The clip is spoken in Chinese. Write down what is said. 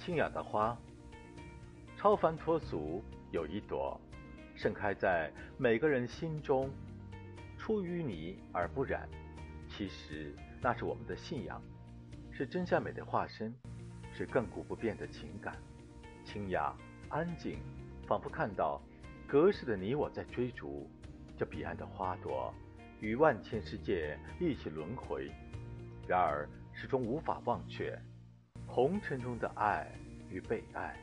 清雅的花，超凡脱俗，有一朵，盛开在每个人心中，出淤泥而不染。其实那是我们的信仰，是真善美的化身，是亘古不变的情感。清雅安静，仿佛看到隔世的你我在追逐这彼岸的花朵，与万千世界一起轮回。然而始终无法忘却红尘中的爱与被爱。